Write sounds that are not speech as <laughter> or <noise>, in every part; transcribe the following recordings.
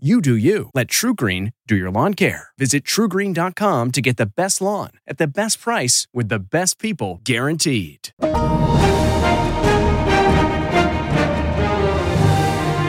You do you. Let TruGreen do your lawn care. Visit trugreen.com to get the best lawn at the best price with the best people guaranteed.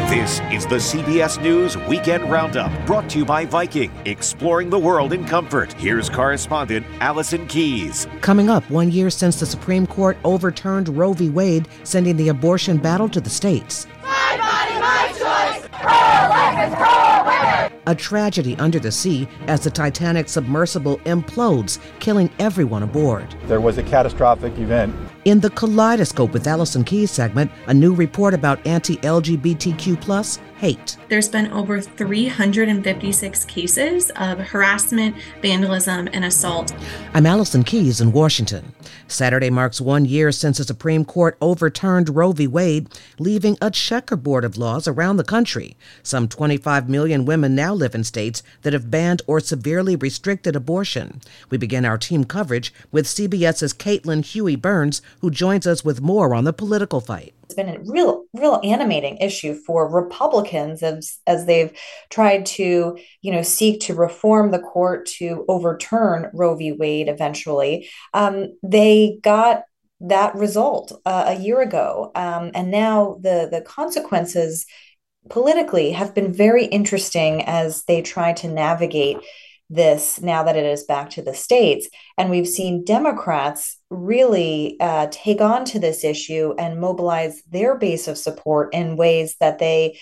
This is the CBS News Weekend Roundup, brought to you by Viking, exploring the world in comfort. Here's correspondent Allison Keyes. Coming up, one year since the Supreme Court overturned Roe v. Wade, sending the abortion battle to the states. My body, my choice. Pro-life is pro-women. A tragedy under the sea as the Titanic submersible implodes, killing everyone aboard. There was a catastrophic event. In the Kaleidoscope with Allison Keyes segment, a new report about anti-LGBTQ plus hate. There's been over 356 cases of harassment, vandalism, and assault. I'm Allison Keyes in Washington. Saturday marks one year since the Supreme Court overturned Roe v. Wade, leaving a checkerboard of laws around the country. Some 25 million women now live in states that have banned or severely restricted abortion. We begin our team coverage with CBS's Caitlin Huey Burns, who joins us with more on the political fight it's been a real real animating issue for republicans as as they've tried to you know seek to reform the court to overturn roe v wade eventually um, they got that result uh, a year ago um, and now the the consequences politically have been very interesting as they try to navigate this now that it is back to the states. And we've seen Democrats really uh, take on to this issue and mobilize their base of support in ways that they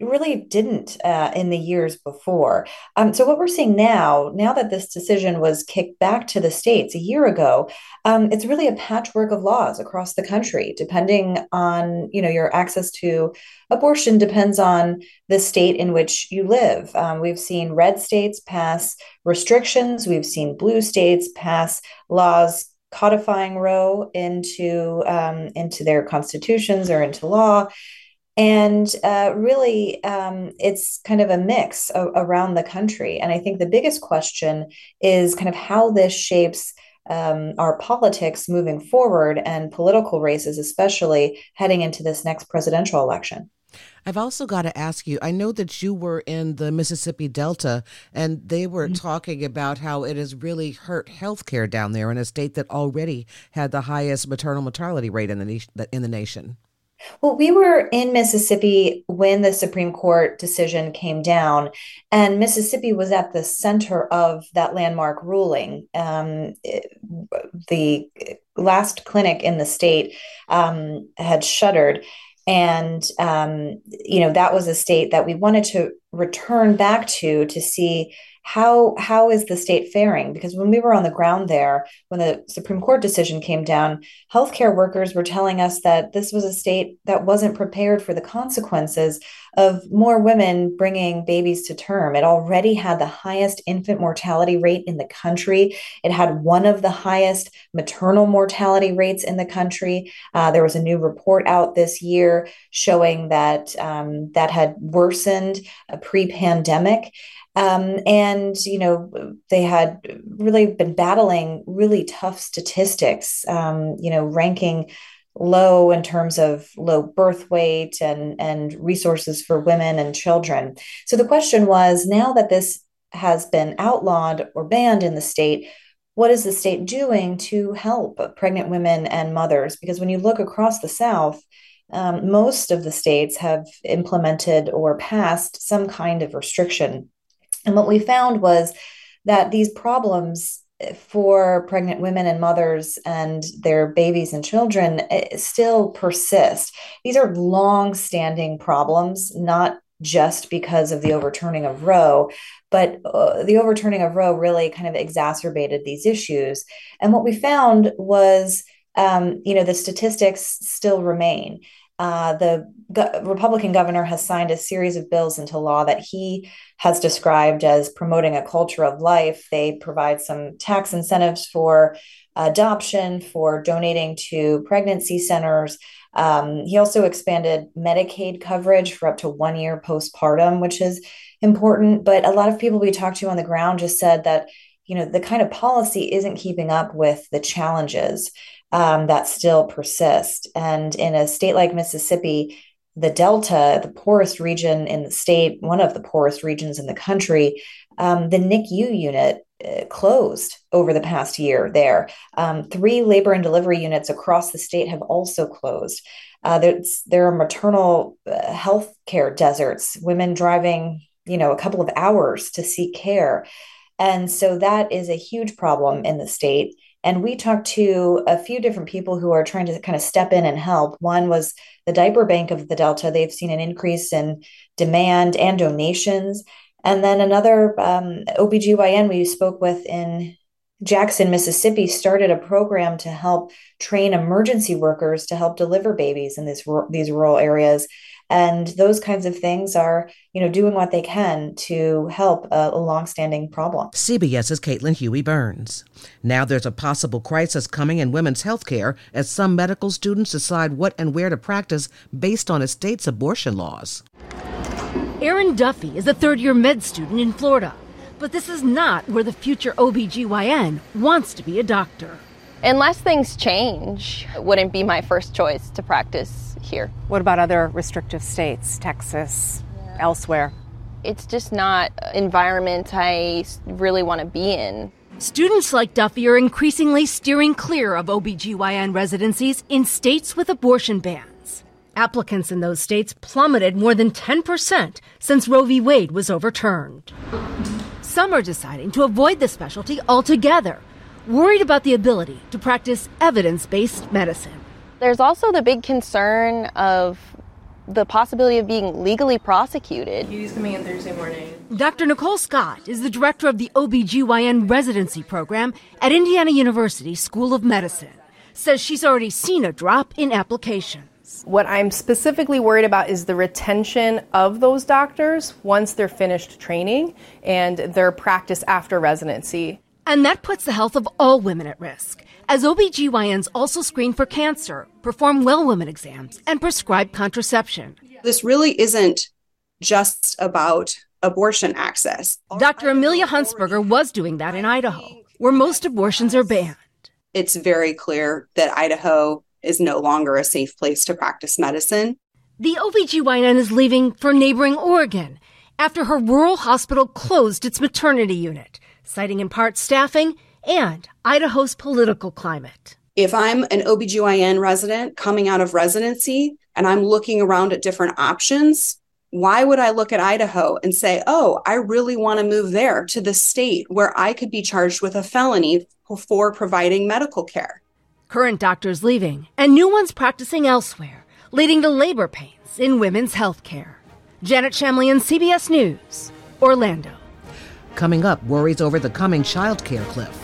really didn't uh, in the years before. Um, so what we're seeing now, now that this decision was kicked back to the states a year ago, um, it's really a patchwork of laws across the country. Depending on you know your access to abortion depends on the state in which you live. Um, we've seen red states pass restrictions. We've seen blue states pass laws codifying Roe into um, into their constitutions or into law and uh, really um, it's kind of a mix around the country and i think the biggest question is kind of how this shapes um, our politics moving forward and political races especially heading into this next presidential election I've also got to ask you I know that you were in the Mississippi Delta and they were mm-hmm. talking about how it has really hurt healthcare down there in a state that already had the highest maternal mortality rate in the, in the nation. Well, we were in Mississippi when the Supreme Court decision came down, and Mississippi was at the center of that landmark ruling. Um, the last clinic in the state um, had shuttered. And, um, you know, that was a state that we wanted to return back to to see how how is the state faring? Because when we were on the ground there when the supreme court decision came down healthcare workers were telling us that this was a state that wasn't prepared for the consequences of more women bringing babies to term. It already had the highest infant mortality rate in the country. It had one of the highest maternal mortality rates in the country. Uh, there was a new report out this year showing that um, that had worsened uh, pre-pandemic um, and, you know, they had really been battling really tough statistics, um, you know, ranking low in terms of low birth weight and, and resources for women and children. So the question was now that this has been outlawed or banned in the state, what is the state doing to help pregnant women and mothers? Because when you look across the South, um, most of the states have implemented or passed some kind of restriction and what we found was that these problems for pregnant women and mothers and their babies and children eh, still persist. These are long standing problems, not just because of the overturning of Roe, but uh, the overturning of Roe really kind of exacerbated these issues. And what we found was, um, you know, the statistics still remain. Uh, the go- Republican governor has signed a series of bills into law that he has described as promoting a culture of life. They provide some tax incentives for adoption, for donating to pregnancy centers. Um, he also expanded Medicaid coverage for up to one year postpartum, which is important. But a lot of people we talked to on the ground just said that, you know, the kind of policy isn't keeping up with the challenges um, that still persist. And in a state like Mississippi, the Delta, the poorest region in the state, one of the poorest regions in the country, um, the NICU unit uh, closed over the past year there. Um, three labor and delivery units across the state have also closed. Uh, there are maternal uh, health care deserts, women driving, you know, a couple of hours to seek care. And so that is a huge problem in the state. And we talked to a few different people who are trying to kind of step in and help. One was the diaper bank of the Delta. They've seen an increase in demand and donations. And then another um, OBGYN we spoke with in Jackson, Mississippi, started a program to help train emergency workers to help deliver babies in these, these rural areas and those kinds of things are you know doing what they can to help a, a longstanding problem. Cbs's caitlin huey burns. Now there's a possible crisis coming in women's health care as some medical students decide what and where to practice based on a state's abortion laws. Erin duffy is a third-year med student in florida but this is not where the future OBGYN wants to be a doctor. Unless things change, it wouldn't be my first choice to practice here. What about other restrictive states, Texas, yeah. elsewhere? It's just not environment I really want to be in. Students like Duffy are increasingly steering clear of OBGYN residencies in states with abortion bans. Applicants in those states plummeted more than 10% since Roe v. Wade was overturned. Some are deciding to avoid the specialty altogether, worried about the ability to practice evidence based medicine. There's also the big concern of the possibility of being legally prosecuted. He's coming in Thursday morning. Dr. Nicole Scott is the director of the OBGYN residency program at Indiana University School of Medicine. Says she's already seen a drop in applications. What I'm specifically worried about is the retention of those doctors once they're finished training and their practice after residency. And that puts the health of all women at risk as OBGYNs also screen for cancer, perform well woman exams, and prescribe contraception. This really isn't just about abortion access. Dr. Amelia Huntsberger was doing that in Idaho, where most abortions are banned. It's very clear that Idaho is no longer a safe place to practice medicine. The OBGYN is leaving for neighboring Oregon after her rural hospital closed its maternity unit, citing in part staffing and Idaho's political climate. If I'm an OBGYN resident coming out of residency and I'm looking around at different options, why would I look at Idaho and say, oh, I really want to move there to the state where I could be charged with a felony for providing medical care? Current doctors leaving and new ones practicing elsewhere, leading to labor pains in women's health care. Janet Shamlian, CBS News, Orlando. Coming up, worries over the coming child care cliff.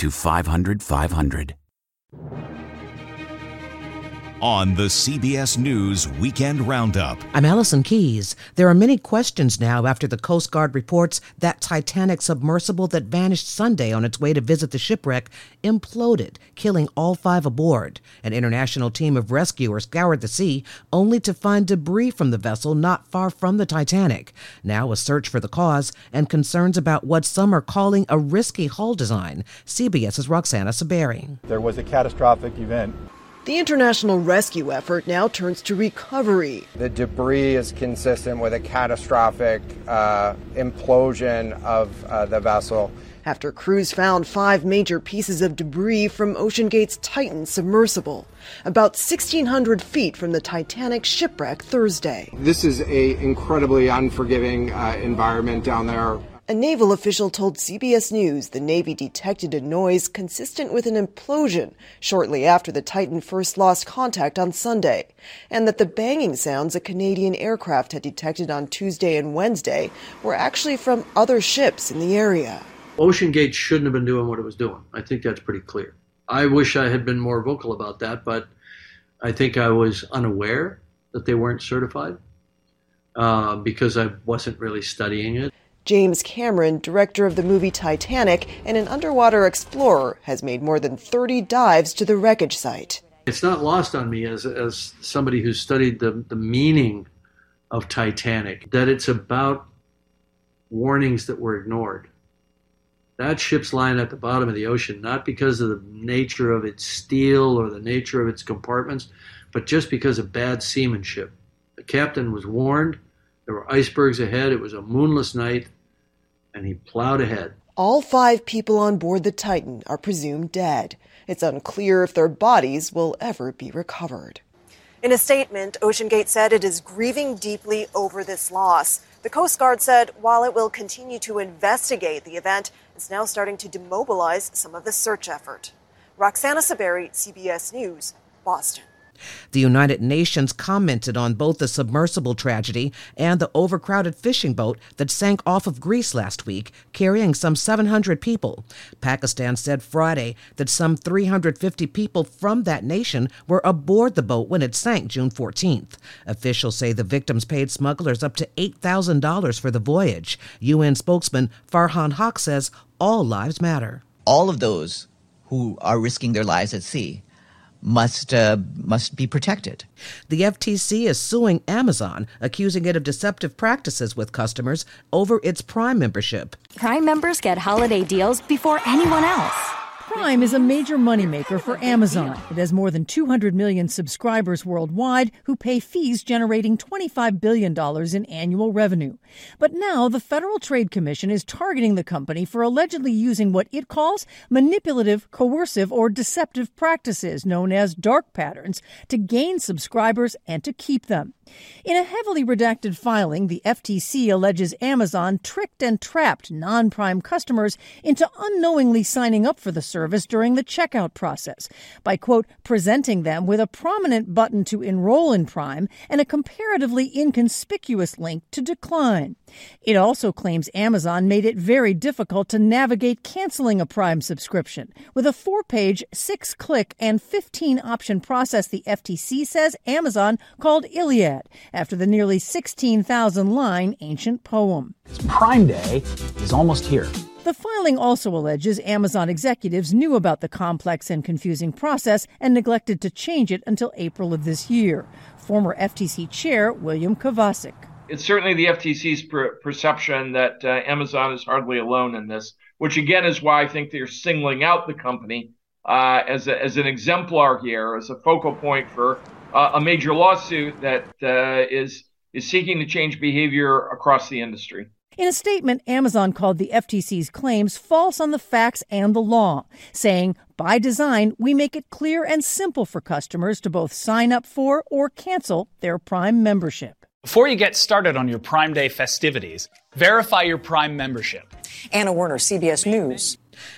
to 500 500. On the CBS News Weekend Roundup. I'm Allison Keyes. There are many questions now after the Coast Guard reports that Titanic submersible that vanished Sunday on its way to visit the shipwreck imploded, killing all five aboard. An international team of rescuers scoured the sea only to find debris from the vessel not far from the Titanic. Now a search for the cause and concerns about what some are calling a risky hull design. CBS's Roxana Saberi. There was a catastrophic event the international rescue effort now turns to recovery. The debris is consistent with a catastrophic uh, implosion of uh, the vessel. After crews found five major pieces of debris from OceanGate's Titan submersible, about 1,600 feet from the Titanic shipwreck Thursday. This is a incredibly unforgiving uh, environment down there. A naval official told CBS News the Navy detected a noise consistent with an implosion shortly after the Titan first lost contact on Sunday, and that the banging sounds a Canadian aircraft had detected on Tuesday and Wednesday were actually from other ships in the area. OceanGate shouldn't have been doing what it was doing. I think that's pretty clear. I wish I had been more vocal about that, but I think I was unaware that they weren't certified uh, because I wasn't really studying it. James Cameron, director of the movie Titanic and an underwater explorer, has made more than 30 dives to the wreckage site. It's not lost on me as, as somebody who studied the, the meaning of Titanic that it's about warnings that were ignored. That ship's lying at the bottom of the ocean, not because of the nature of its steel or the nature of its compartments, but just because of bad seamanship. The captain was warned there were icebergs ahead. It was a moonless night, and he plowed ahead. All five people on board the Titan are presumed dead. It's unclear if their bodies will ever be recovered. In a statement, OceanGate said it is grieving deeply over this loss. The Coast Guard said while it will continue to investigate the event, it's now starting to demobilize some of the search effort. Roxana Saberi, CBS News, Boston. The United Nations commented on both the submersible tragedy and the overcrowded fishing boat that sank off of Greece last week, carrying some 700 people. Pakistan said Friday that some 350 people from that nation were aboard the boat when it sank June 14th. Officials say the victims paid smugglers up to $8,000 for the voyage. UN spokesman Farhan Haq says all lives matter. All of those who are risking their lives at sea must uh, must be protected. The FTC is suing Amazon, accusing it of deceptive practices with customers over its Prime membership. Prime members get holiday deals before anyone else. Prime is a major moneymaker for Amazon. It has more than 200 million subscribers worldwide who pay fees generating $25 billion in annual revenue. But now the Federal Trade Commission is targeting the company for allegedly using what it calls manipulative, coercive, or deceptive practices known as dark patterns to gain subscribers and to keep them. In a heavily redacted filing, the FTC alleges Amazon tricked and trapped non prime customers into unknowingly signing up for the service during the checkout process by, quote, presenting them with a prominent button to enroll in Prime and a comparatively inconspicuous link to decline. It also claims Amazon made it very difficult to navigate canceling a Prime subscription. With a four page, six click, and 15 option process, the FTC says Amazon called Iliad after the nearly 16,000 line ancient poem. Prime Day is almost here. The filing also alleges Amazon executives knew about the complex and confusing process and neglected to change it until April of this year. Former FTC Chair William Kovacic it's certainly the FTC's per- perception that uh, Amazon is hardly alone in this, which again is why I think they're singling out the company uh, as, a, as an exemplar here, as a focal point for uh, a major lawsuit that uh, is is seeking to change behavior across the industry. In a statement, Amazon called the FTC's claims false on the facts and the law, saying, by design, we make it clear and simple for customers to both sign up for or cancel their Prime membership. Before you get started on your Prime Day festivities, verify your Prime membership. Anna Werner, CBS News.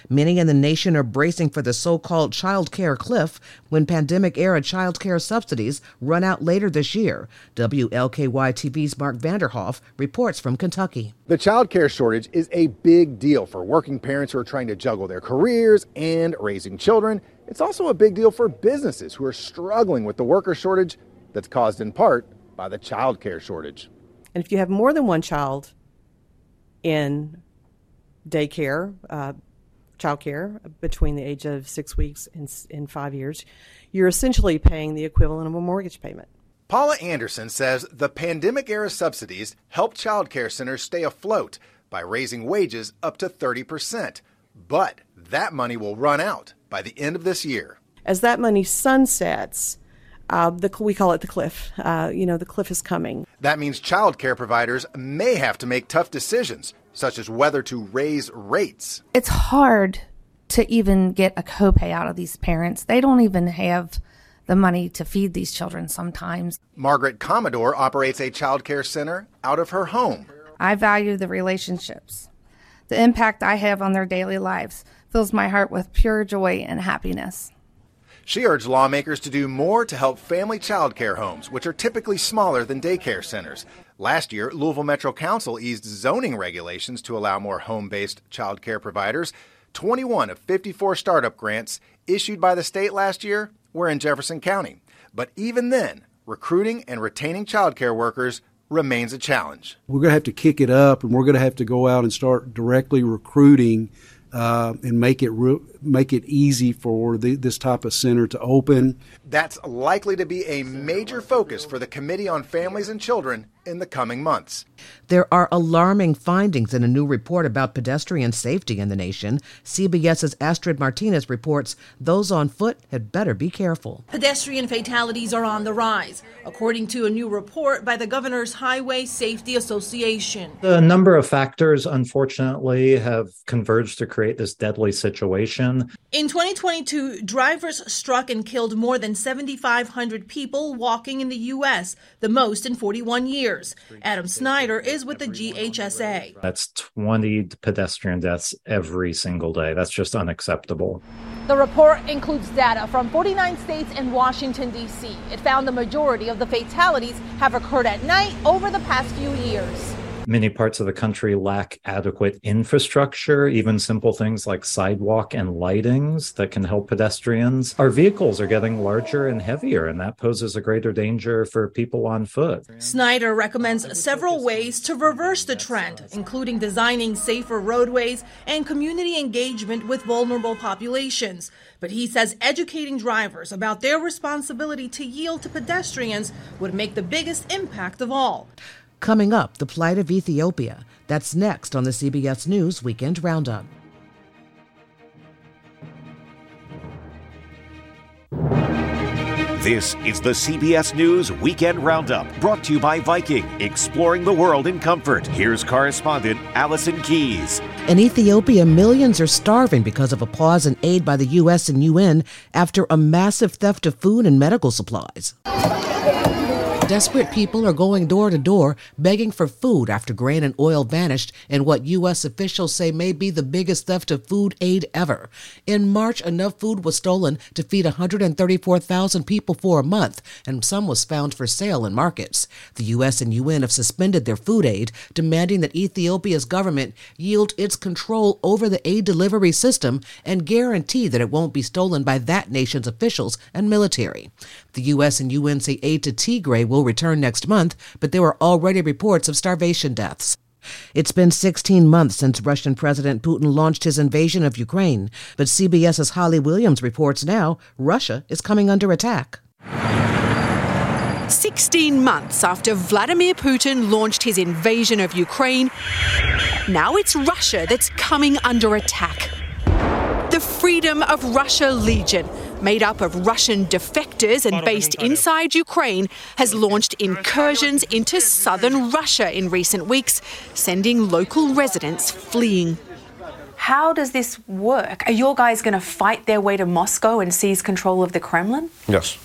Many in the nation are bracing for the so called child care cliff when pandemic era child care subsidies run out later this year. WLKY TV's Mark Vanderhoff reports from Kentucky. The child care shortage is a big deal for working parents who are trying to juggle their careers and raising children It's also a big deal for businesses who are struggling with the worker shortage that's caused in part by the child care shortage. And if you have more than one child in daycare, uh, child care between the age of six weeks and, and five years, you're essentially paying the equivalent of a mortgage payment. Paula Anderson says the pandemic era subsidies help child care centers stay afloat by raising wages up to 30%. But that money will run out by the end of this year. As that money sunsets, uh, the, we call it the cliff. Uh, you know, the cliff is coming. That means child care providers may have to make tough decisions, such as whether to raise rates. It's hard to even get a copay out of these parents. They don't even have the money to feed these children sometimes. Margaret Commodore operates a child care center out of her home. I value the relationships. The impact I have on their daily lives fills my heart with pure joy and happiness. She urged lawmakers to do more to help family child care homes, which are typically smaller than daycare centers. Last year, Louisville Metro Council eased zoning regulations to allow more home based child care providers. 21 of 54 startup grants issued by the state last year were in Jefferson County. But even then, recruiting and retaining child care workers remains a challenge. We're going to have to kick it up and we're going to have to go out and start directly recruiting uh, and make it re- make it easy for the, this type of center to open. That's likely to be a major focus for the Committee on Families and Children in the coming months. There are alarming findings in a new report about pedestrian safety in the nation. CBS's Astrid Martinez reports those on foot had better be careful. Pedestrian fatalities are on the rise, according to a new report by the Governor's Highway Safety Association. The number of factors, unfortunately, have converged to create this deadly situation. In 2022, drivers struck and killed more than 7,500 people walking in the U.S., the most in 41 years. Adam Snyder is with the GHSA. That's 20 pedestrian deaths every single day. That's just unacceptable. The report includes data from 49 states and Washington, D.C. It found the majority of the fatalities have occurred at night over the past few years. Many parts of the country lack adequate infrastructure, even simple things like sidewalk and lightings that can help pedestrians. Our vehicles are getting larger and heavier, and that poses a greater danger for people on foot. Snyder recommends several ways to reverse the trend, including designing safer roadways and community engagement with vulnerable populations. But he says educating drivers about their responsibility to yield to pedestrians would make the biggest impact of all. Coming up, the plight of Ethiopia. That's next on the CBS News Weekend Roundup. This is the CBS News Weekend Roundup, brought to you by Viking, exploring the world in comfort. Here's correspondent Allison Keyes. In Ethiopia, millions are starving because of a pause in aid by the U.S. and UN after a massive theft of food and medical supplies. Desperate people are going door to door begging for food after grain and oil vanished in what U.S. officials say may be the biggest theft of food aid ever. In March, enough food was stolen to feed 134,000 people for a month, and some was found for sale in markets. The U.S. and UN have suspended their food aid, demanding that Ethiopia's government yield its control over the aid delivery system and guarantee that it won't be stolen by that nation's officials and military. The U.S. and UN say aid to Tigray will return next month, but there are already reports of starvation deaths. It's been 16 months since Russian President Putin launched his invasion of Ukraine, but CBS's Holly Williams reports now Russia is coming under attack. 16 months after Vladimir Putin launched his invasion of Ukraine, now it's Russia that's coming under attack. The Freedom of Russia Legion, made up of Russian defectors and based inside Ukraine, has launched incursions into southern Russia in recent weeks, sending local residents fleeing. How does this work? Are your guys going to fight their way to Moscow and seize control of the Kremlin? Yes.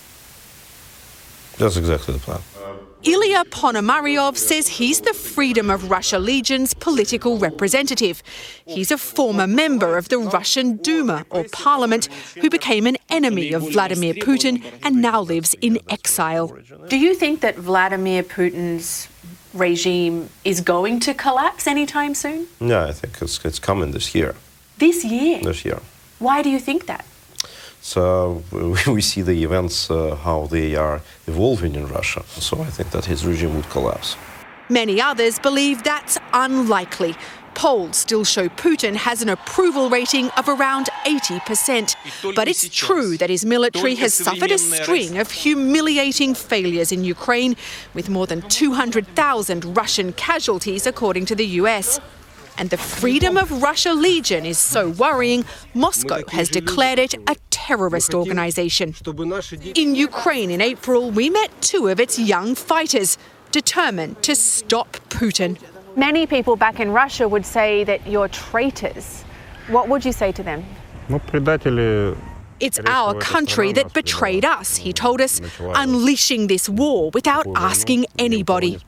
That's exactly the plan. Uh, Ilya Ponomaryov says he's the Freedom of Russia Legion's political representative. He's a former member of the Russian Duma, or parliament, who became an enemy of Vladimir Putin and now lives in exile. Do you think that Vladimir Putin's regime is going to collapse anytime soon? Yeah, I think it's, it's coming this year. This year? This year. Why do you think that? So <laughs> we see the events uh, how they are evolving in Russia. So I think that his regime would collapse. Many others believe that's unlikely. Polls still show Putin has an approval rating of around 80%. But it's true that his military has suffered a string of humiliating failures in Ukraine, with more than 200,000 Russian casualties, according to the US. And the Freedom of Russia Legion is so worrying, Moscow has declared it a terrorist organization. In Ukraine in April, we met two of its young fighters, determined to stop Putin. Many people back in Russia would say that you're traitors. What would you say to them? It's our country that betrayed us, he told us, unleashing this war without asking anybody.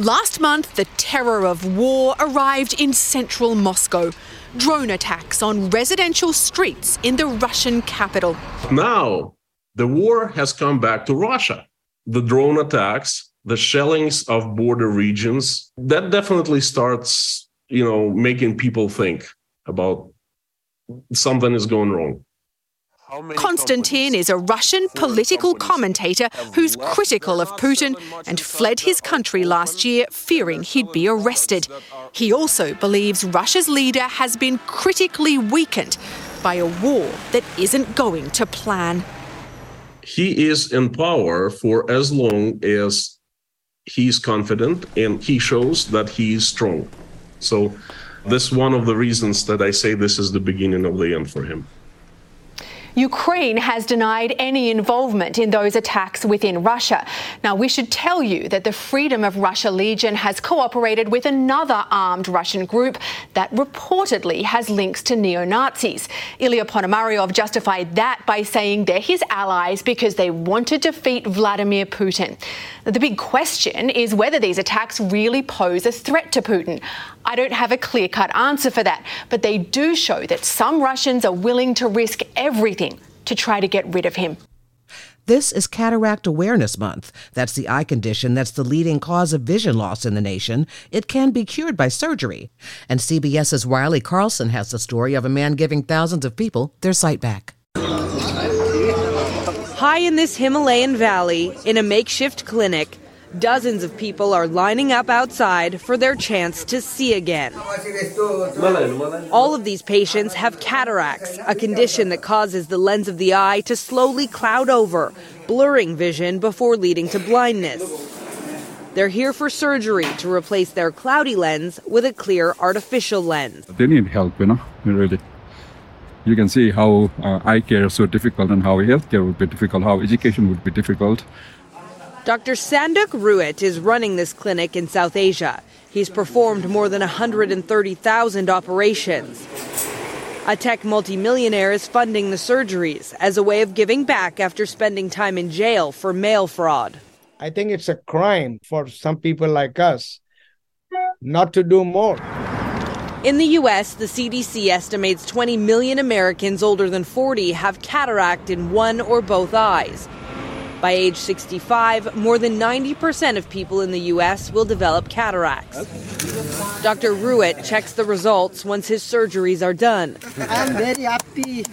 Last month, the terror of war arrived in central Moscow. Drone attacks on residential streets in the Russian capital. Now, the war has come back to Russia. The drone attacks, the shellings of border regions, that definitely starts, you know, making people think about something is going wrong. Konstantin is a Russian political commentator who's critical of Putin and fled his country last year fearing he'd be arrested. He also believes Russia's leader has been critically weakened by a war that isn't going to plan. He is in power for as long as he's confident and he shows that he is strong. So, this is one of the reasons that I say this is the beginning of the end for him. Ukraine has denied any involvement in those attacks within Russia. Now, we should tell you that the Freedom of Russia Legion has cooperated with another armed Russian group that reportedly has links to neo Nazis. Ilya Ponomaryov justified that by saying they're his allies because they want to defeat Vladimir Putin. The big question is whether these attacks really pose a threat to Putin. I don't have a clear cut answer for that, but they do show that some Russians are willing to risk everything to try to get rid of him. This is Cataract Awareness Month. That's the eye condition that's the leading cause of vision loss in the nation. It can be cured by surgery. And CBS's Riley Carlson has the story of a man giving thousands of people their sight back. High in this Himalayan valley, in a makeshift clinic, dozens of people are lining up outside for their chance to see again. All of these patients have cataracts, a condition that causes the lens of the eye to slowly cloud over, blurring vision before leading to blindness. They're here for surgery to replace their cloudy lens with a clear artificial lens. They need help, you know, really you can see how uh, eye care is so difficult and how healthcare would be difficult, how education would be difficult. Dr. Sanduk Ruit is running this clinic in South Asia. He's performed more than 130,000 operations. A tech multimillionaire is funding the surgeries as a way of giving back after spending time in jail for mail fraud. I think it's a crime for some people like us not to do more. In the U.S., the CDC estimates 20 million Americans older than 40 have cataract in one or both eyes. By age 65, more than 90% of people in the U.S. will develop cataracts. Dr. Ruit checks the results once his surgeries are done. I'm very happy.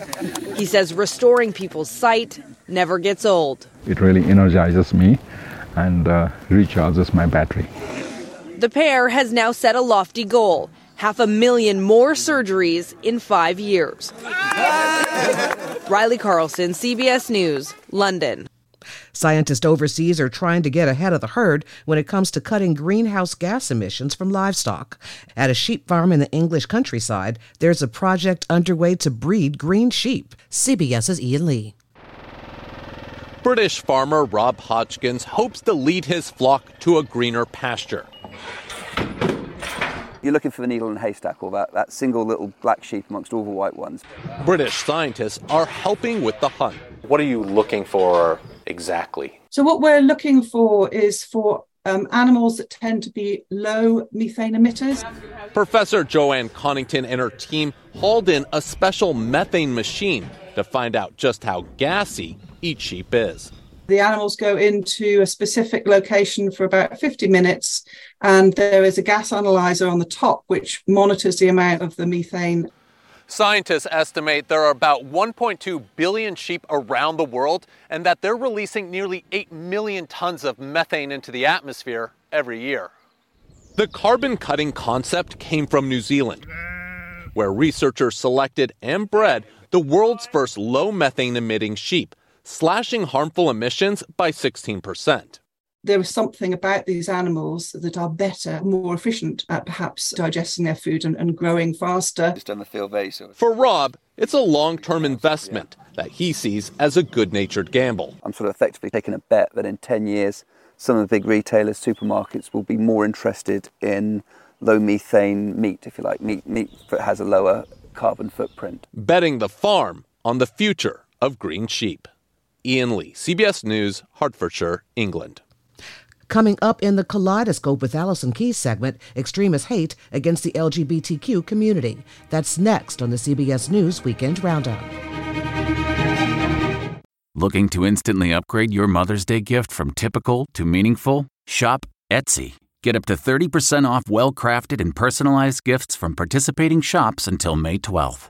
He says restoring people's sight never gets old. It really energizes me and uh, recharges my battery. The pair has now set a lofty goal half a million more surgeries in five years. Riley Carlson, CBS News, London. Scientists overseas are trying to get ahead of the herd when it comes to cutting greenhouse gas emissions from livestock. At a sheep farm in the English countryside, there's a project underway to breed green sheep. CBS's Ian Lee. British farmer Rob Hodgkins hopes to lead his flock to a greener pasture. You're looking for the needle in the haystack or that, that single little black sheep amongst all the white ones. British scientists are helping with the hunt. What are you looking for exactly? So, what we're looking for is for um, animals that tend to be low methane emitters. Professor Joanne Conington and her team hauled in a special methane machine to find out just how gassy each sheep is. The animals go into a specific location for about 50 minutes, and there is a gas analyzer on the top which monitors the amount of the methane. Scientists estimate there are about 1.2 billion sheep around the world and that they're releasing nearly 8 million tons of methane into the atmosphere every year. The carbon cutting concept came from New Zealand, where researchers selected and bred the world's first low methane emitting sheep, slashing harmful emissions by 16% there is something about these animals that are better, more efficient at perhaps digesting their food and, and growing faster. Just on the field very soon. For Rob, it's a long term investment yeah. that he sees as a good natured gamble. I'm sort of effectively taking a bet that in 10 years, some of the big retailers, supermarkets will be more interested in low methane meat, if you like, meat, meat that has a lower carbon footprint. Betting the farm on the future of green sheep. Ian Lee, CBS News, Hertfordshire, England. Coming up in the Kaleidoscope with Allison Keyes segment, extremist hate against the LGBTQ community. That's next on the CBS News Weekend Roundup. Looking to instantly upgrade your Mother's Day gift from typical to meaningful? Shop Etsy. Get up to 30% off well crafted and personalized gifts from participating shops until May 12th.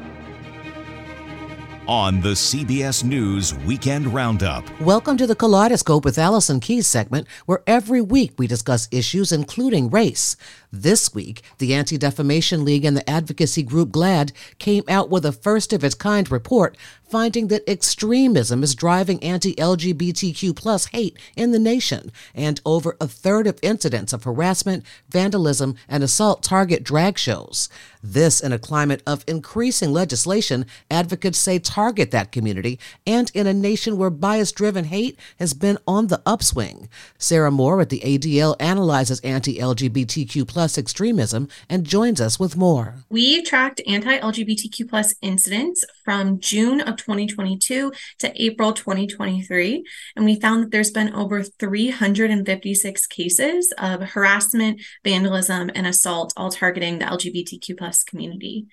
on the CBS News Weekend Roundup. Welcome to the Kaleidoscope with Allison Keyes segment, where every week we discuss issues including race. This week, the Anti Defamation League and the advocacy group GLAAD came out with a first of its kind report finding that extremism is driving anti-LGBTQ plus hate in the nation, and over a third of incidents of harassment, vandalism, and assault target drag shows. This in a climate of increasing legislation advocates say target that community, and in a nation where bias-driven hate has been on the upswing. Sarah Moore at the ADL analyzes anti-LGBTQ plus extremism and joins us with more. We tracked anti-LGBTQ plus incidents from June of 2022 to April 2023. And we found that there's been over 356 cases of harassment, vandalism, and assault, all targeting the LGBTQ plus community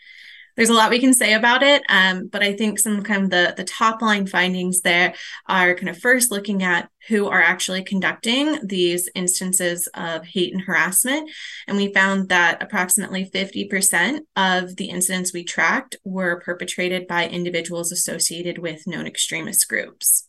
there's a lot we can say about it. Um, but I think some kind of the, the top line findings there are kind of first looking at who are actually conducting these instances of hate and harassment. And we found that approximately 50% of the incidents we tracked were perpetrated by individuals associated with known extremist groups.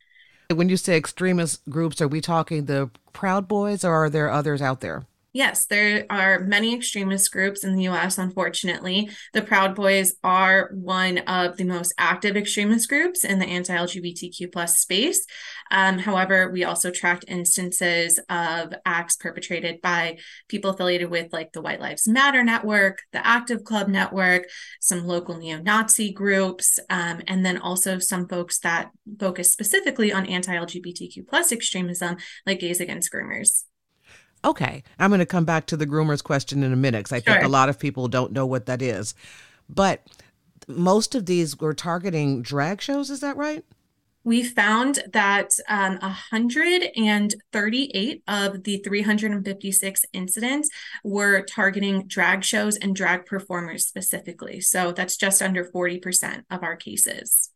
When you say extremist groups, are we talking the Proud Boys or are there others out there? Yes, there are many extremist groups in the US, unfortunately. The Proud Boys are one of the most active extremist groups in the anti LGBTQ plus space. Um, however, we also tracked instances of acts perpetrated by people affiliated with, like, the White Lives Matter Network, the Active Club Network, some local neo Nazi groups, um, and then also some folks that focus specifically on anti LGBTQ plus extremism, like Gays Against Groomers. Okay, I'm going to come back to the groomers question in a minute because I sure. think a lot of people don't know what that is. But most of these were targeting drag shows, is that right? We found that um, 138 of the 356 incidents were targeting drag shows and drag performers specifically. So that's just under 40% of our cases.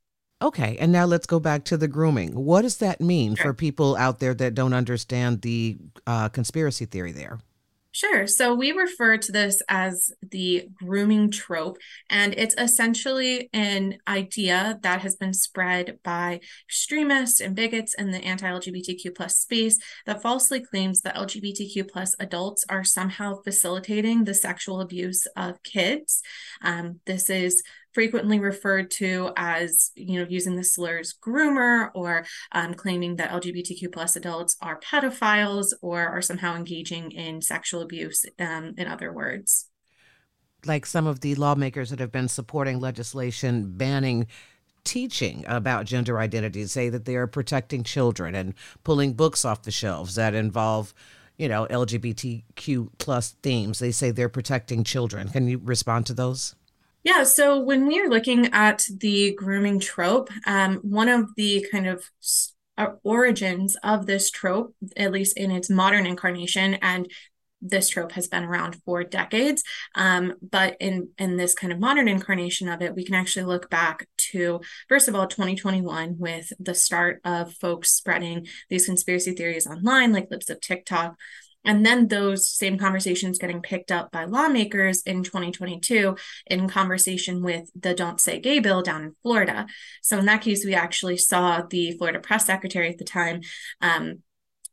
Okay, and now let's go back to the grooming. What does that mean sure. for people out there that don't understand the uh, conspiracy theory there? Sure. So we refer to this as the grooming trope, and it's essentially an idea that has been spread by extremists and bigots in the anti-LGBTQ plus space that falsely claims that LGBTQ plus adults are somehow facilitating the sexual abuse of kids. Um, this is frequently referred to as you know using the slurs groomer or um, claiming that lgbtq plus adults are pedophiles or are somehow engaging in sexual abuse um, in other words. Like some of the lawmakers that have been supporting legislation banning teaching about gender identity say that they are protecting children and pulling books off the shelves that involve you know lgbtq plus themes. They say they're protecting children. Can you respond to those yeah, so when we are looking at the grooming trope, um, one of the kind of uh, origins of this trope, at least in its modern incarnation, and this trope has been around for decades. Um, but in in this kind of modern incarnation of it, we can actually look back to first of all 2021 with the start of folks spreading these conspiracy theories online, like Libs of TikTok. And then those same conversations getting picked up by lawmakers in 2022 in conversation with the Don't Say Gay bill down in Florida. So in that case, we actually saw the Florida press secretary at the time um,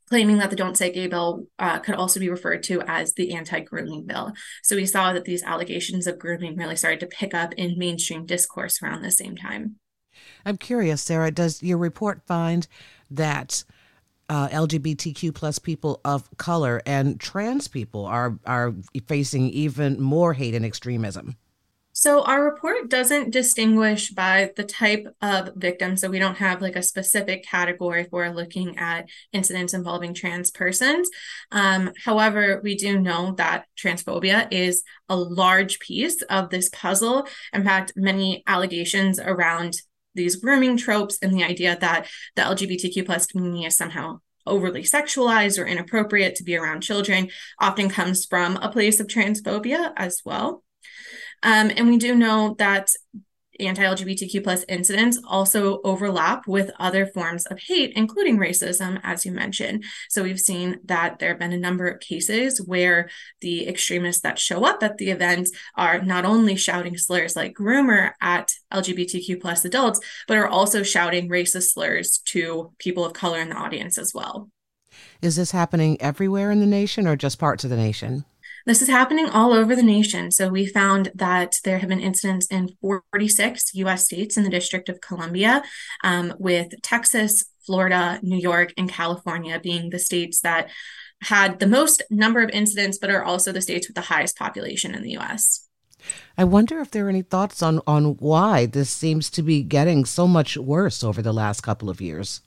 claiming that the Don't Say Gay bill uh, could also be referred to as the anti grooming bill. So we saw that these allegations of grooming really started to pick up in mainstream discourse around the same time. I'm curious, Sarah, does your report find that? Uh, LGBTQ plus people of color and trans people are are facing even more hate and extremism. So our report doesn't distinguish by the type of victim. So we don't have like a specific category for looking at incidents involving trans persons. Um, however, we do know that transphobia is a large piece of this puzzle. In fact, many allegations around these grooming tropes and the idea that the LGBTQ plus community is somehow overly sexualized or inappropriate to be around children often comes from a place of transphobia as well. Um, and we do know that anti-LGBTQ plus incidents also overlap with other forms of hate, including racism, as you mentioned. So we've seen that there have been a number of cases where the extremists that show up at the events are not only shouting slurs like groomer at LGBTQ plus adults, but are also shouting racist slurs to people of color in the audience as well. Is this happening everywhere in the nation or just parts of the nation? This is happening all over the nation. So we found that there have been incidents in 46 US states in the District of Columbia, um, with Texas, Florida, New York, and California being the states that had the most number of incidents, but are also the states with the highest population in the US. I wonder if there are any thoughts on, on why this seems to be getting so much worse over the last couple of years.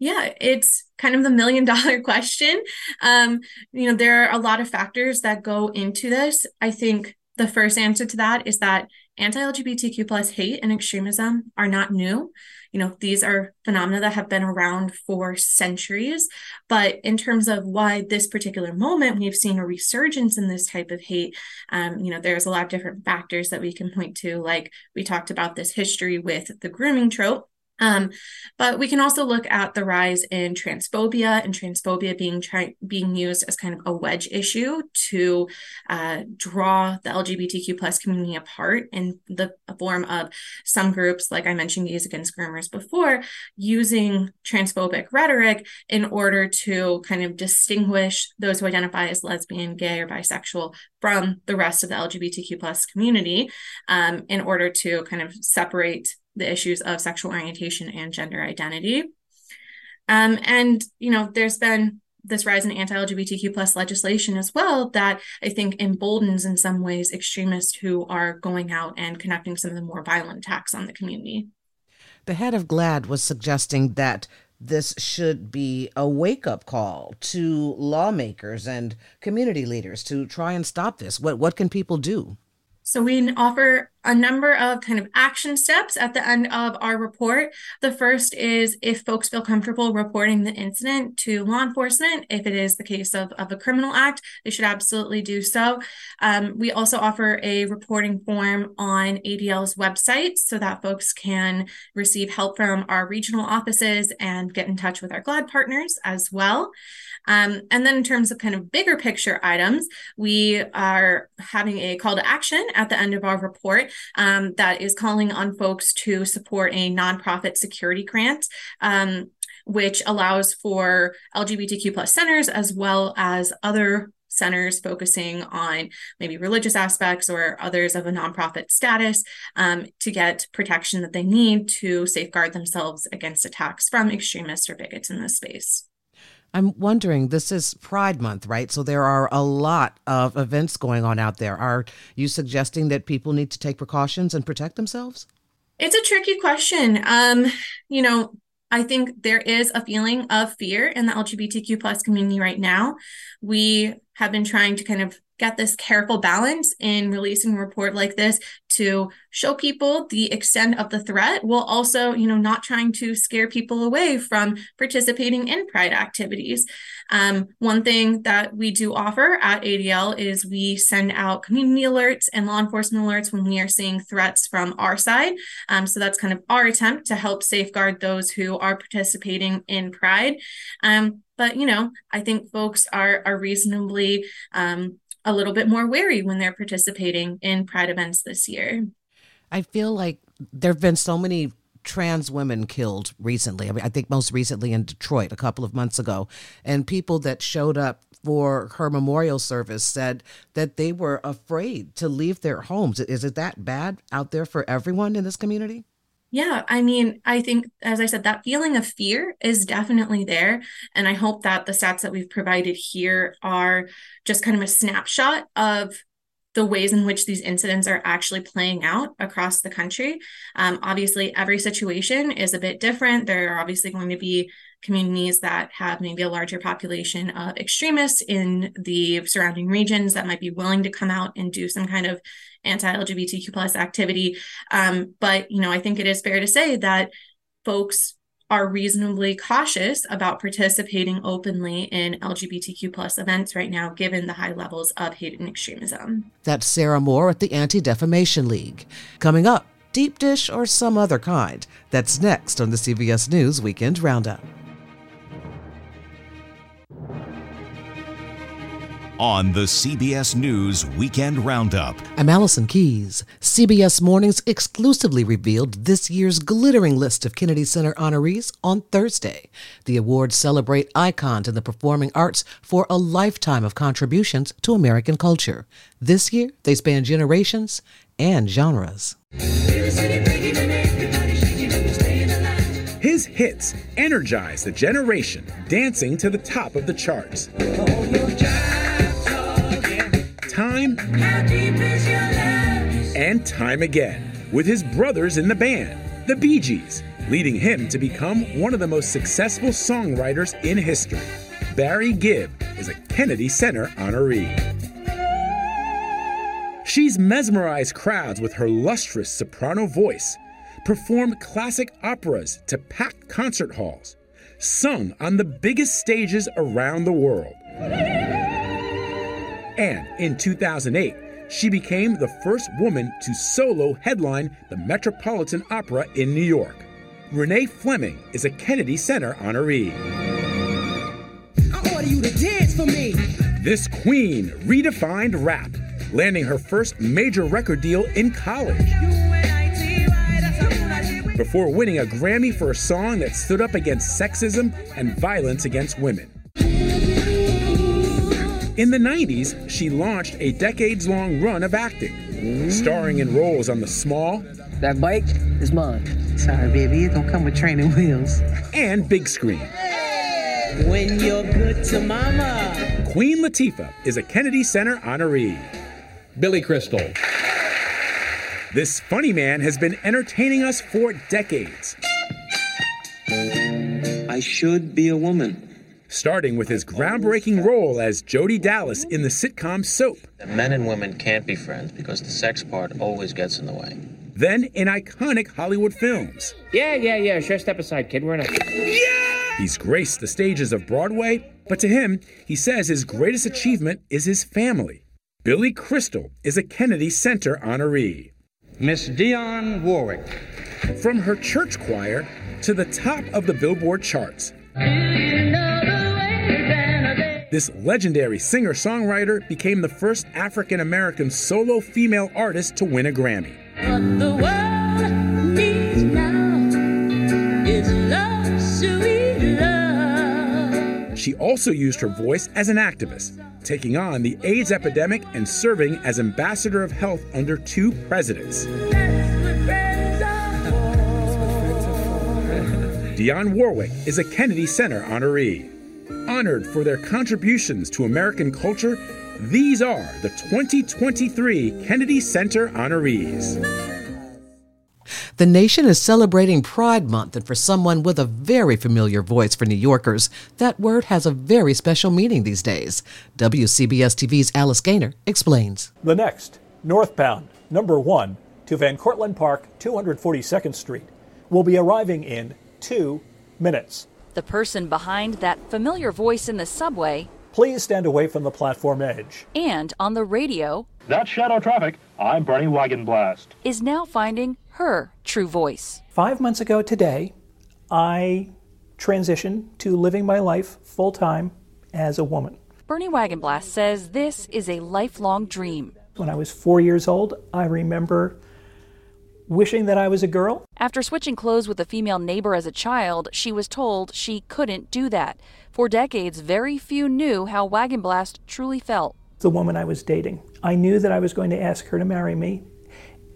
Yeah, it's kind of the million dollar <laughs> question. Um, you know, there are a lot of factors that go into this. I think the first answer to that is that anti-LGBTQ plus hate and extremism are not new. You know, these are phenomena that have been around for centuries. But in terms of why this particular moment we've seen a resurgence in this type of hate, um, you know, there's a lot of different factors that we can point to. Like we talked about this history with the grooming trope um, but we can also look at the rise in transphobia and transphobia being try- being used as kind of a wedge issue to uh, draw the LGBTQ plus community apart in the form of some groups, like I mentioned, Gays Against Groomers before, using transphobic rhetoric in order to kind of distinguish those who identify as lesbian, gay, or bisexual from the rest of the LGBTQ plus community um, in order to kind of separate the issues of sexual orientation and gender identity. Um, and, you know, there's been this rise in anti-LGBTQ plus legislation as well that I think emboldens in some ways extremists who are going out and conducting some of the more violent attacks on the community. The head of GLAAD was suggesting that this should be a wake up call to lawmakers and community leaders to try and stop this. What what can people do? So we offer a number of kind of action steps at the end of our report. The first is if folks feel comfortable reporting the incident to law enforcement, if it is the case of, of a criminal act, they should absolutely do so. Um, we also offer a reporting form on ADL's website so that folks can receive help from our regional offices and get in touch with our GLAAD partners as well. Um, and then in terms of kind of bigger picture items, we are having a call to action at the end of our report um, that is calling on folks to support a nonprofit security grant. Um, which allows for LGBTQ plus centers as well as other centers focusing on maybe religious aspects or others of a nonprofit status um, to get protection that they need to safeguard themselves against attacks from extremists or bigots in this space. I'm wondering, this is Pride Month, right? So there are a lot of events going on out there. Are you suggesting that people need to take precautions and protect themselves? It's a tricky question. Um, you know, I think there is a feeling of fear in the LGBTQ plus community right now. We have been trying to kind of get this careful balance in releasing a report like this to show people the extent of the threat while also, you know, not trying to scare people away from participating in pride activities. Um, one thing that we do offer at ADL is we send out community alerts and law enforcement alerts when we are seeing threats from our side. Um, so that's kind of our attempt to help safeguard those who are participating in pride. Um, but you know, I think folks are are reasonably um, a little bit more wary when they're participating in pride events this year. I feel like there have been so many trans women killed recently. I mean, I think most recently in Detroit a couple of months ago. And people that showed up for her memorial service said that they were afraid to leave their homes. Is it that bad out there for everyone in this community? Yeah, I mean, I think, as I said, that feeling of fear is definitely there. And I hope that the stats that we've provided here are just kind of a snapshot of the ways in which these incidents are actually playing out across the country. Um, obviously, every situation is a bit different. There are obviously going to be communities that have maybe a larger population of extremists in the surrounding regions that might be willing to come out and do some kind of anti-LGBTQ plus activity. Um, but you know, I think it is fair to say that folks are reasonably cautious about participating openly in LGBTQ plus events right now, given the high levels of hate and extremism. That's Sarah Moore at the Anti Defamation League. Coming up, deep dish or some other kind. That's next on the CBS News Weekend Roundup. On the CBS News Weekend Roundup. I'm Allison Keyes. CBS Mornings exclusively revealed this year's glittering list of Kennedy Center honorees on Thursday. The awards celebrate icons in the performing arts for a lifetime of contributions to American culture. This year, they span generations and genres. His hits energize the generation, dancing to the top of the charts time and time again with his brothers in the band, the Bee Gees, leading him to become one of the most successful songwriters in history. Barry Gibb is a Kennedy Center honoree. She's mesmerized crowds with her lustrous soprano voice, performed classic operas to packed concert halls, sung on the biggest stages around the world. And in 2008, she became the first woman to solo headline the Metropolitan Opera in New York. Renee Fleming is a Kennedy Center honoree. I order you to dance for me. This queen redefined rap, landing her first major record deal in college. Before winning a Grammy for a song that stood up against sexism and violence against women. In the 90s, she launched a decades long run of acting, mm. starring in roles on The Small. That bike is mine. Sorry, baby, it don't come with training wheels. And big screen. When you're good to mama. Queen Latifah is a Kennedy Center honoree. Billy Crystal. This funny man has been entertaining us for decades. I should be a woman starting with his groundbreaking role as Jody Dallas in the sitcom Soap. Men and women can't be friends because the sex part always gets in the way. Then in iconic Hollywood films. Yeah, yeah, yeah. Sure, step aside, kid. We're in a. Yeah! He's graced the stages of Broadway, but to him, he says his greatest achievement is his family. Billy Crystal is a Kennedy Center honoree. Miss Dionne Warwick. From her church choir to the top of the Billboard charts. This legendary singer songwriter became the first African American solo female artist to win a Grammy. She also used her voice as an activist, taking on the AIDS epidemic and serving as ambassador of health under two presidents. Dionne Warwick is a Kennedy Center honoree honored for their contributions to American culture, these are the 2023 Kennedy Center honorees. The nation is celebrating Pride Month, and for someone with a very familiar voice for New Yorkers, that word has a very special meaning these days. WCBS TV's Alice Gainer explains. The next, northbound, number one, to Van Cortlandt Park, 242nd Street, will be arriving in two minutes. The person behind that familiar voice in the subway Please stand away from the platform edge. and on the radio That's shadow traffic. I'm Bernie Wagenblast. is now finding her true voice. Five months ago today, I transitioned to living my life full time as a woman. Bernie Wagenblast says this is a lifelong dream. When I was four years old, I remember wishing that I was a girl. After switching clothes with a female neighbor as a child, she was told she couldn't do that. For decades, very few knew how Wagenblast truly felt. The woman I was dating, I knew that I was going to ask her to marry me,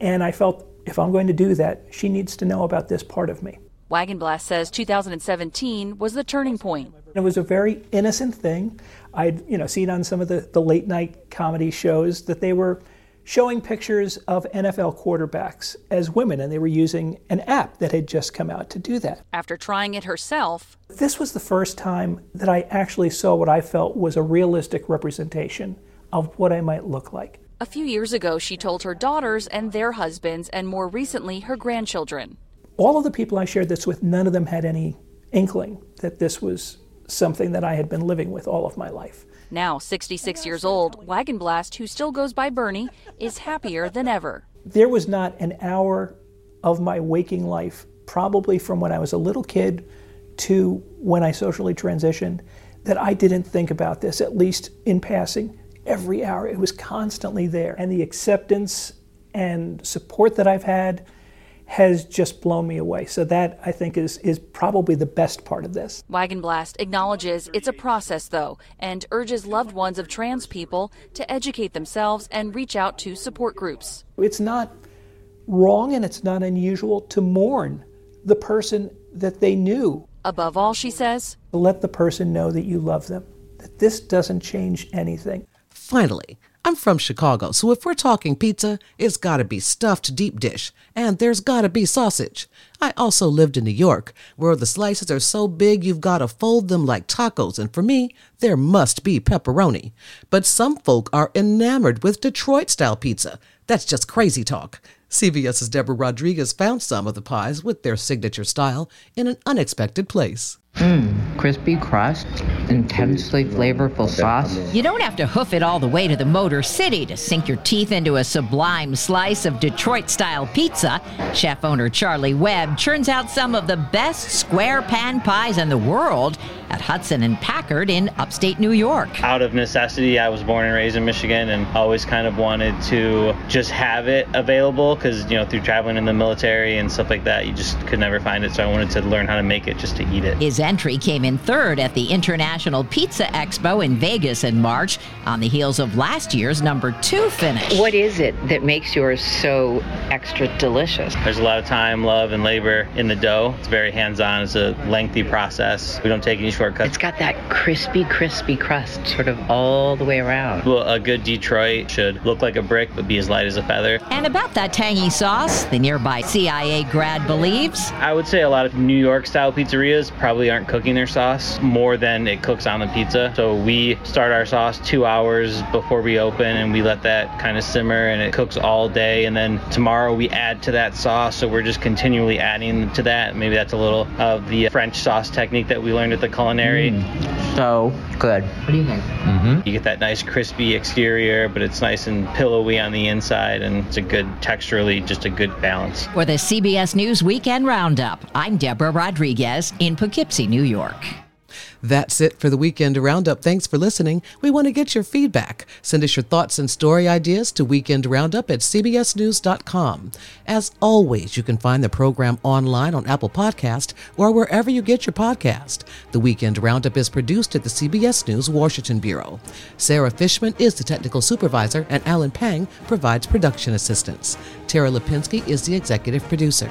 and I felt if I'm going to do that, she needs to know about this part of me. Wagenblast says 2017 was the turning point. It was a very innocent thing. I'd you know seen on some of the, the late night comedy shows that they were showing pictures of NFL quarterbacks as women, and they were using an app that had just come out to do that. After trying it herself, This was the first time that I actually saw what I felt was a realistic representation of what I might look like. a few years ago, she told her daughters and their husbands, and more recently, her grandchildren. All of the people I shared this with, none of them had any inkling that this was something that I had been living with all of my life. Now, 66 years old, Wagenblast, who still goes by Bernie, is happier than ever. There was not an hour of my waking life, probably from when I was a little kid to when I socially transitioned, that I didn't think about this, at least in passing. Every hour, it was constantly there. And the acceptance and support that I've had has just blown me away. So, that I think is, is probably the best part of this. Wagenblast acknowledges it's a process, though, and urges loved ones of trans people to educate themselves and reach out to support groups. It's not wrong and it's not unusual to mourn the person that they knew. Above all, she says, Let the person know that you love them, that this doesn't change anything. Finally, I'm from Chicago, so if we're talking pizza, it's gotta be stuffed deep dish, and there's gotta be sausage. I also lived in New York, where the slices are so big you've gotta fold them like tacos, and for me, there must be pepperoni. But some folk are enamored with Detroit style pizza. That's just crazy talk. CBS's Deborah Rodriguez found some of the pies with their signature style in an unexpected place. Mmm, crispy crust, intensely flavorful sauce. You don't have to hoof it all the way to the Motor City to sink your teeth into a sublime slice of Detroit style pizza. Chef owner Charlie Webb churns out some of the best square pan pies in the world at Hudson and Packard in upstate New York. Out of necessity, I was born and raised in Michigan and always kind of wanted to just have it available because, you know, through traveling in the military and stuff like that, you just could never find it. So I wanted to learn how to make it just to eat it. His entry came in third at the International Pizza Expo in Vegas in March on the heels of last year's number two finish. What is it that makes yours so extra delicious? There's a lot of time, love, and labor in the dough. It's very hands on, it's a lengthy process. We don't take any shortcuts. It's got that crispy, crispy crust sort of all the way around. Well, a good Detroit should look like a brick but be as light as a feather. And about that tangy sauce, the nearby CIA grad believes. I would say a lot of New York style pizzerias probably aren't cooking their sauce more than it cooks on the pizza. So we start our sauce two hours before we open and we let that kind of simmer and it cooks all day. And then tomorrow we add to that sauce. So we're just continually adding to that. Maybe that's a little of the French sauce technique that we learned at the culinary. Mm. So good. What do you think? Mm-hmm. You get that nice crispy exterior, but it's nice and pillowy on the inside, and it's a good texturally, just a good balance. For the CBS News Weekend Roundup, I'm Deborah Rodriguez in Poughkeepsie, New York. That's it for the Weekend Roundup. Thanks for listening. We want to get your feedback. Send us your thoughts and story ideas to Weekend Roundup at CBSNews.com. As always, you can find the program online on Apple Podcast or wherever you get your podcast. The Weekend Roundup is produced at the CBS News Washington Bureau. Sarah Fishman is the technical supervisor, and Alan Pang provides production assistance. Tara Lipinski is the executive producer.